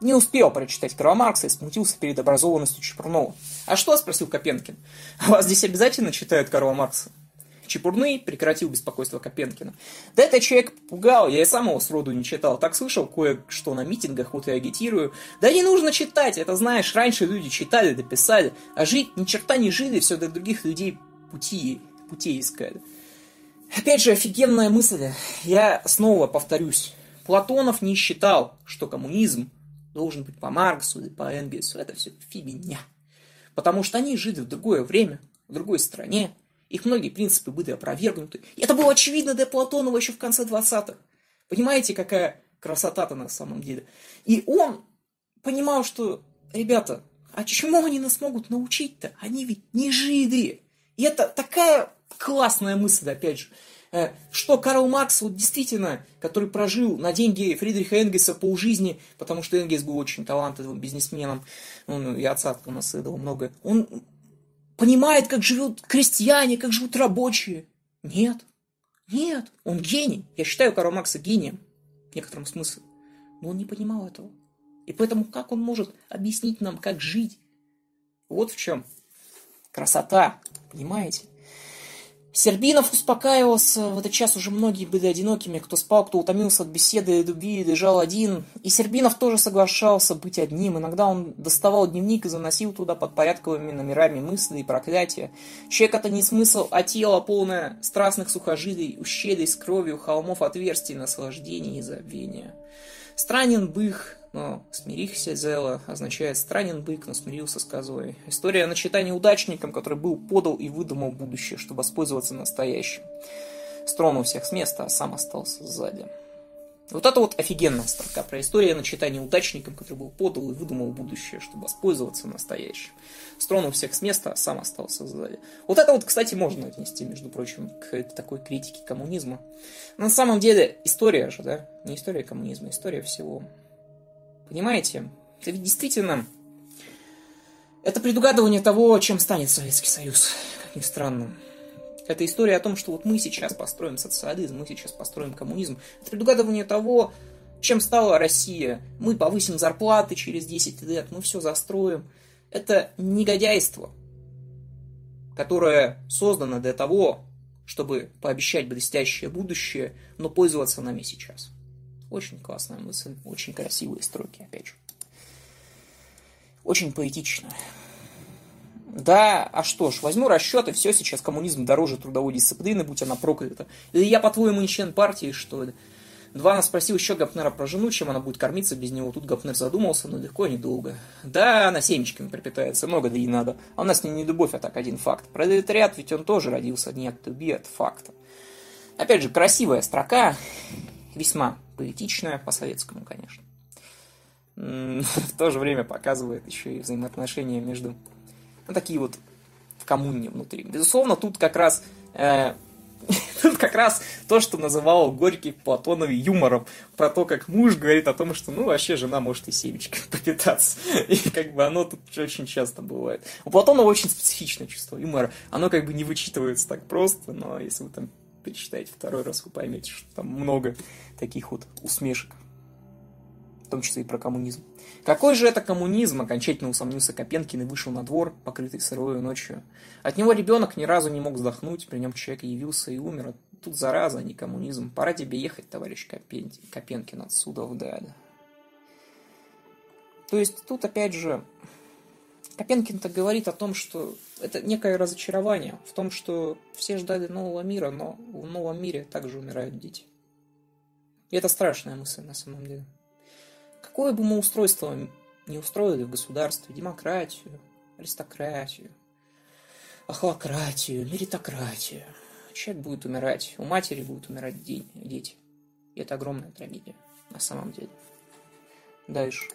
не успел прочитать Карла Маркса и смутился перед образованностью Чепурнова. «А что?» – спросил Копенкин. «А вас здесь обязательно читают Карла Маркса?» Чепурный прекратил беспокойство Копенкина. Да этот человек пугал, я и сам его сроду не читал. Так слышал кое-что на митингах, вот и агитирую. Да не нужно читать, это знаешь, раньше люди читали, дописали, а жить ни черта не жили, все для других людей пути, путей искали. Опять же, офигенная мысль. Я снова повторюсь. Платонов не считал, что коммунизм должен быть по Марксу или по Энгельсу. Это все фигня. Потому что они жили в другое время, в другой стране, их многие принципы были опровергнуты. И это было очевидно для Платонова еще в конце 20-х. Понимаете, какая красота-то на самом деле. И он понимал, что, ребята, а чему они нас могут научить-то? Они ведь не жиды. И это такая классная мысль, опять же, э, что Карл Маркс, вот действительно, который прожил на деньги Фридриха Энгельса полжизни, потому что Энгельс был очень талантливым бизнесменом, он и отца унаследовал много, он понимает, как живут крестьяне, как живут рабочие. Нет, нет, он гений. Я считаю Карла Маркса гением в некотором смысле. Но он не понимал этого. И поэтому как он может объяснить нам, как жить? Вот в чем красота, понимаете? Сербинов успокаивался, в этот час уже многие были одинокими, кто спал, кто утомился от беседы и любви, лежал один. И Сербинов тоже соглашался быть одним. Иногда он доставал дневник и заносил туда под порядковыми номерами мысли и проклятия. Человек это не смысл, а тело полное страстных сухожилий, ущелий с кровью, холмов отверстий, наслаждений и забвения. Странен бых, но смирихся Зела означает странен бык, но смирился с козой. История начата неудачником, который был подал и выдумал будущее, чтобы воспользоваться настоящим. Стронул всех с места, а сам остался сзади. Вот это вот офигенная строка про историю начата неудачником, который был подал и выдумал будущее, чтобы воспользоваться настоящим. Стронул всех с места, а сам остался сзади. Вот это вот, кстати, можно отнести, между прочим, к такой критике коммунизма. Но на самом деле история же, да, не история коммунизма, история всего. Понимаете? Это ведь действительно... Это предугадывание того, чем станет Советский Союз, как ни странно. Это история о том, что вот мы сейчас построим социализм, мы сейчас построим коммунизм. Это предугадывание того, чем стала Россия. Мы повысим зарплаты через 10 лет, мы все застроим. Это негодяйство, которое создано для того, чтобы пообещать блестящее будущее, но пользоваться нами сейчас. Очень классная мысль, очень красивые строки, опять же. Очень поэтично. Да, а что ж, возьму расчеты, все сейчас коммунизм дороже трудовой дисциплины, будь она проклята. Или я, по-твоему, не член партии, что ли? Двана спросил еще Гапнера про жену, чем она будет кормиться без него. Тут Гапнер задумался, но легко и недолго. Да, она семечками пропитается, много да и надо. А у нас не, не любовь, а так один факт. Пролетариат ведь он тоже родился не от любви, а от факта. Опять же, красивая строка, весьма поэтичная, по-советскому, конечно. В то же время показывает еще и взаимоотношения между... Ну, такие вот в коммуне внутри. Безусловно, тут как раз э, Тут как раз то, что называл Горький в юмором, про то, как муж говорит о том, что, ну, вообще жена может и семечкой попитаться. И как бы оно тут очень часто бывает. У Платонова очень специфичное чувство юмора. Оно как бы не вычитывается так просто, но если вы там перечитаете второй раз, вы поймете, что там много таких вот усмешек. В том числе и про коммунизм. Какой же это коммунизм, окончательно усомнился Копенкин и вышел на двор, покрытый сырой ночью. От него ребенок ни разу не мог вздохнуть, при нем человек явился и умер. Тут зараза, а не коммунизм. Пора тебе ехать, товарищ Копен... Копенкин, отсюда вдаль. То есть тут опять же Копенкин-то говорит о том, что это некое разочарование в том, что все ждали нового мира, но в новом мире также умирают дети. И это страшная мысль на самом деле. Какое бы мы устройство не устроили в государстве, демократию, аристократию, ахлократию, меритократию, человек будет умирать, у матери будут умирать дети. И это огромная трагедия на самом деле. Дальше.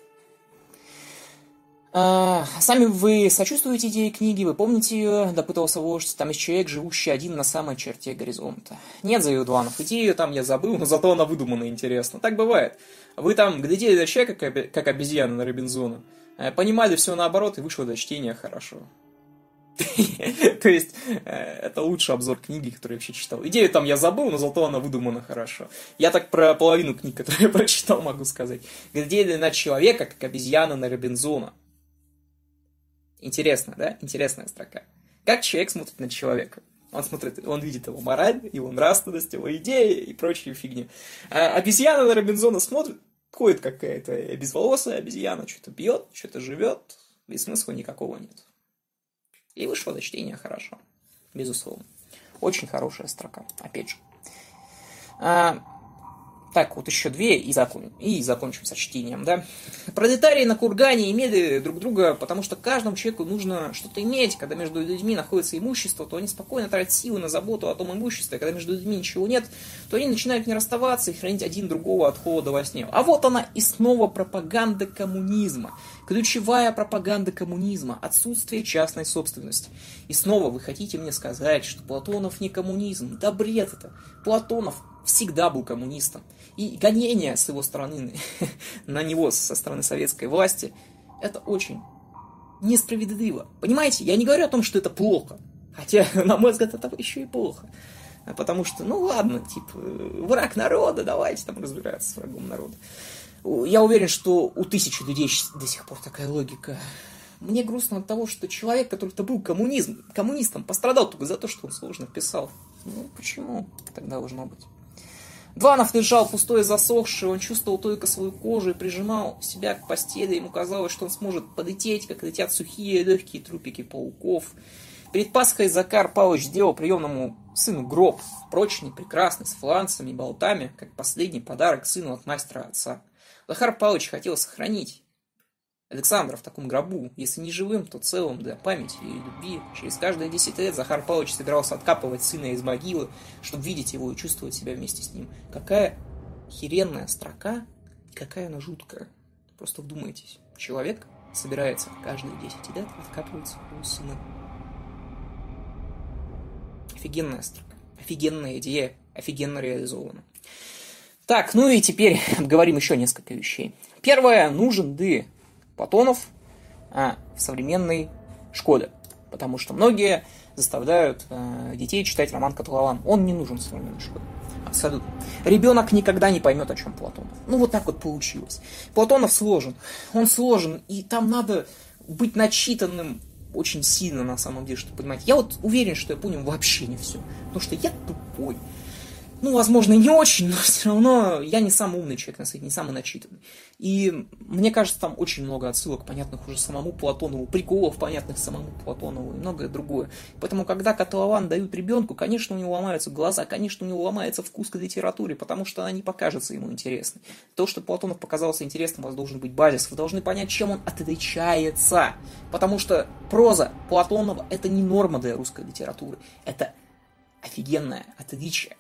А, сами вы сочувствуете идее книги, вы помните ее, допытывался вождь, там есть человек, живущий один на самой черте горизонта. Нет, заявил Дуанов, идею там я забыл, но зато она выдумана интересно. Так бывает. Вы там глядели на человека, как, как обезьяна на Робинзона, э, понимали все наоборот и вышло до чтения хорошо. То есть, э, это лучший обзор книги, который я вообще читал. Идею там я забыл, но зато она выдумана хорошо. Я так про половину книг, которые я прочитал, могу сказать. Глядели на человека, как обезьяна на Робинзона. Интересно, да? Интересная строка. Как человек смотрит на человека? Он смотрит, он видит его мораль, его нравственность, его идеи и прочие фигни. А обезьяна на Робинзона смотрит, ходит какая-то безволосая обезьяна, что-то бьет, что-то живет, без смысла никакого нет. И вышло до чтения хорошо, безусловно. Очень хорошая строка, опять же. А, так, вот еще две и, закон... и закончим со чтением, да. Пролетарии на кургане имели друг друга, потому что каждому человеку нужно что-то иметь. Когда между людьми находится имущество, то они спокойно тратят силы на заботу о том имуществе. Когда между людьми ничего нет, то они начинают не расставаться и хранить один другого от холода во сне. А вот она и снова пропаганда коммунизма. Ключевая пропаганда коммунизма – отсутствие частной собственности. И снова вы хотите мне сказать, что Платонов не коммунизм? Да бред это! Платонов всегда был коммунистом. И гонение с его стороны на него со стороны советской власти, это очень несправедливо. Понимаете, я не говорю о том, что это плохо. Хотя, на мой взгляд, это еще и плохо. Потому что, ну ладно, типа, враг народа, давайте там разбираться с врагом народа. Я уверен, что у тысячи людей до сих пор такая логика. Мне грустно от того, что человек, который-то был коммунизм, коммунистом, пострадал только за то, что он сложно писал. Ну, почему так должно быть? Дванов лежал пустой и засохший, он чувствовал только свою кожу и прижимал себя к постели. Ему казалось, что он сможет полететь, как летят сухие легкие трупики пауков. Перед Пасхой Закар Павлович сделал приемному сыну гроб, прочный, прекрасный, с фланцами и болтами, как последний подарок сыну от мастера отца. Захар Павлович хотел сохранить Александра в таком гробу, если не живым, то целым для памяти и любви. Через каждые 10 лет Захар Павлович собирался откапывать сына из могилы, чтобы видеть его и чувствовать себя вместе с ним. Какая херенная строка какая она жуткая. Просто вдумайтесь. Человек собирается каждые 10 лет откапывать своего сына. Офигенная строка. Офигенная идея. Офигенно реализована. Так, ну и теперь обговорим еще несколько вещей. Первое, нужен ли Платонов а, в современной школе. Потому что многие заставляют э, детей читать роман Катлован. Он не нужен в современной школе. Абсолютно. Ребенок никогда не поймет, о чем Платонов. Ну, вот так вот получилось. Платонов сложен. Он сложен, и там надо быть начитанным очень сильно, на самом деле, чтобы понимать. Я вот уверен, что я понял вообще не все. Потому что я тупой. Ну, возможно, не очень, но все равно я не самый умный человек на свете, не самый начитанный. И мне кажется, там очень много отсылок, понятных уже самому Платонову, приколов, понятных самому Платонову и многое другое. Поэтому, когда котлован дают ребенку, конечно, у него ломаются глаза, конечно, у него ломается вкус к литературе, потому что она не покажется ему интересной. То, что Платонов показался интересным, у вас должен быть базис. Вы должны понять, чем он отличается. Потому что проза Платонова – это не норма для русской литературы. Это офигенное отличие.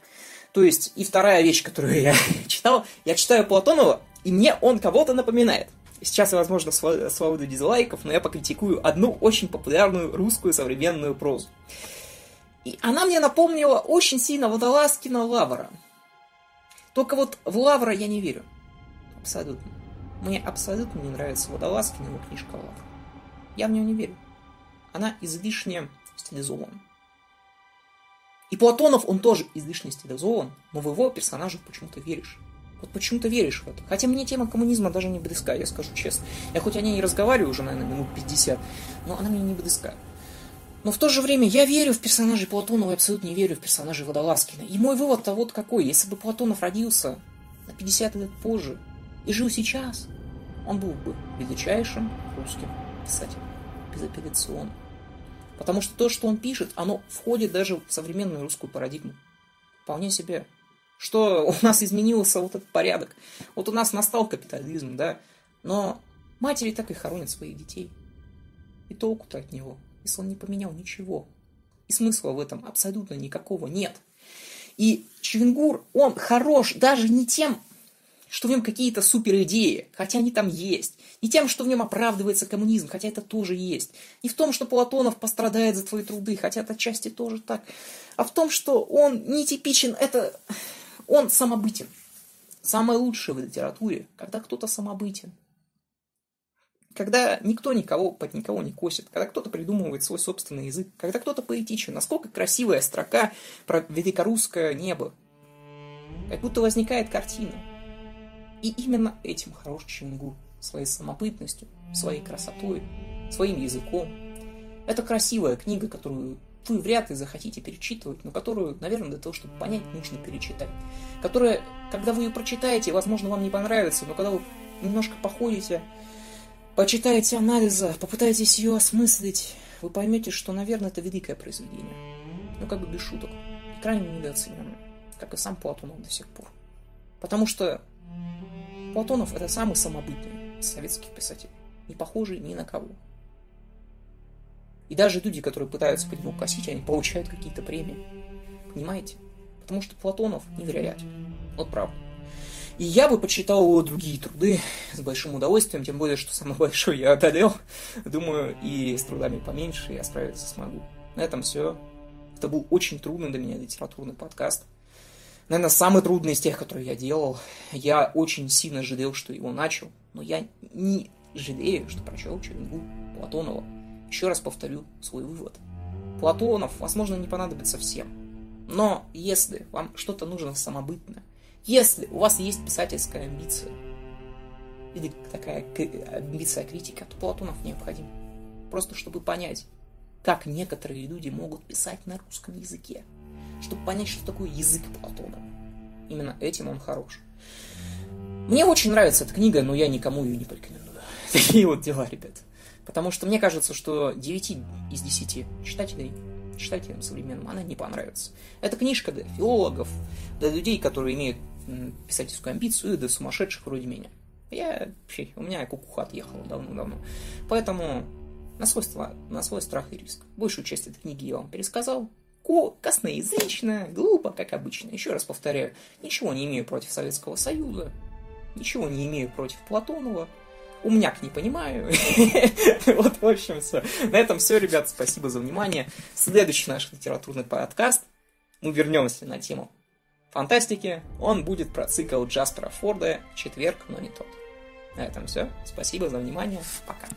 То есть, и вторая вещь, которую я читал, я читаю Платонова, и мне он кого-то напоминает. Сейчас возможно, свободу дизлайков, но я покритикую одну очень популярную русскую современную прозу. И она мне напомнила очень сильно Водолазкина Лавра. Только вот в Лавра я не верю. Абсолютно. Мне абсолютно не нравится Водолазкина его книжка Лавра. Я в нее не верю. Она излишне стилизована. И Платонов, он тоже излишне стилизован, но в его персонажа почему-то веришь. Вот почему-то веришь в это. Хотя мне тема коммунизма даже не близка, я скажу честно. Я хоть о ней и разговариваю уже, наверное, минут 50, но она мне не близка. Но в то же время я верю в персонажей Платонова и абсолютно не верю в персонажей Водолазкина. И мой вывод-то вот какой. Если бы Платонов родился на 50 лет позже и жил сейчас, он был бы величайшим русским писателем. Безапелляционно. Потому что то, что он пишет, оно входит даже в современную русскую парадигму. Вполне себе. Что у нас изменился вот этот порядок. Вот у нас настал капитализм, да. Но матери так и хоронят своих детей. И толку-то от него, если он не поменял ничего. И смысла в этом абсолютно никакого нет. И Чвенгур, он хорош даже не тем, что в нем какие-то супер идеи, хотя они там есть. Не тем, что в нем оправдывается коммунизм, хотя это тоже есть. Не в том, что Платонов пострадает за твои труды, хотя это отчасти тоже так. А в том, что он нетипичен, это... Он самобытен. Самое лучшее в литературе, когда кто-то самобытен. Когда никто никого под никого не косит, когда кто-то придумывает свой собственный язык, когда кто-то поэтичен, насколько красивая строка про великорусское небо. Как будто возникает картина. И именно этим хорош Чингу. Своей самобытностью, своей красотой, своим языком. Это красивая книга, которую вы вряд ли захотите перечитывать, но которую, наверное, для того, чтобы понять, нужно перечитать. Которая, когда вы ее прочитаете, возможно, вам не понравится, но когда вы немножко походите, почитаете анализа, попытаетесь ее осмыслить, вы поймете, что, наверное, это великое произведение. Ну, как бы без шуток. Крайне недооцененное. Как и сам Платонов до сих пор. Потому что Платонов – это самый самобытный из советских писателей, не похожий ни на кого. И даже люди, которые пытаются по нему косить, они получают какие-то премии. Понимаете? Потому что Платонов невероятен. Вот правда. И я бы почитал его другие труды с большим удовольствием, тем более, что самый большой я одолел. Думаю, и с трудами поменьше я справиться смогу. На этом все. Это был очень трудный для меня литературный подкаст наверное, самый трудный из тех, которые я делал. Я очень сильно жалел, что его начал, но я не жалею, что прочел Черенгу Платонова. Еще раз повторю свой вывод. Платонов, возможно, не понадобится всем. Но если вам что-то нужно самобытное, если у вас есть писательская амбиция, или такая амбиция критика, то Платонов необходим. Просто чтобы понять, как некоторые люди могут писать на русском языке чтобы понять, что такое язык Платона. Именно этим он хорош. Мне очень нравится эта книга, но я никому ее не порекомендую. Такие вот дела, ребят. Потому что мне кажется, что 9 из 10 читателей, читателям современным, она не понравится. Это книжка для филологов, для людей, которые имеют писательскую амбицию, и для сумасшедших вроде меня. Я, у меня кукуха отъехала давно-давно. Поэтому на свой, на свой страх и риск. Большую часть этой книги я вам пересказал косноязычно, глупо, как обычно. Еще раз повторяю, ничего не имею против Советского Союза, ничего не имею против Платонова, умняк не понимаю. Вот, в общем, все. На этом все, ребят, спасибо за внимание. Следующий наш литературный подкаст, мы вернемся на тему фантастики. Он будет про цикл Джаспера Форда «Четверг, но не тот». На этом все. Спасибо за внимание. Пока.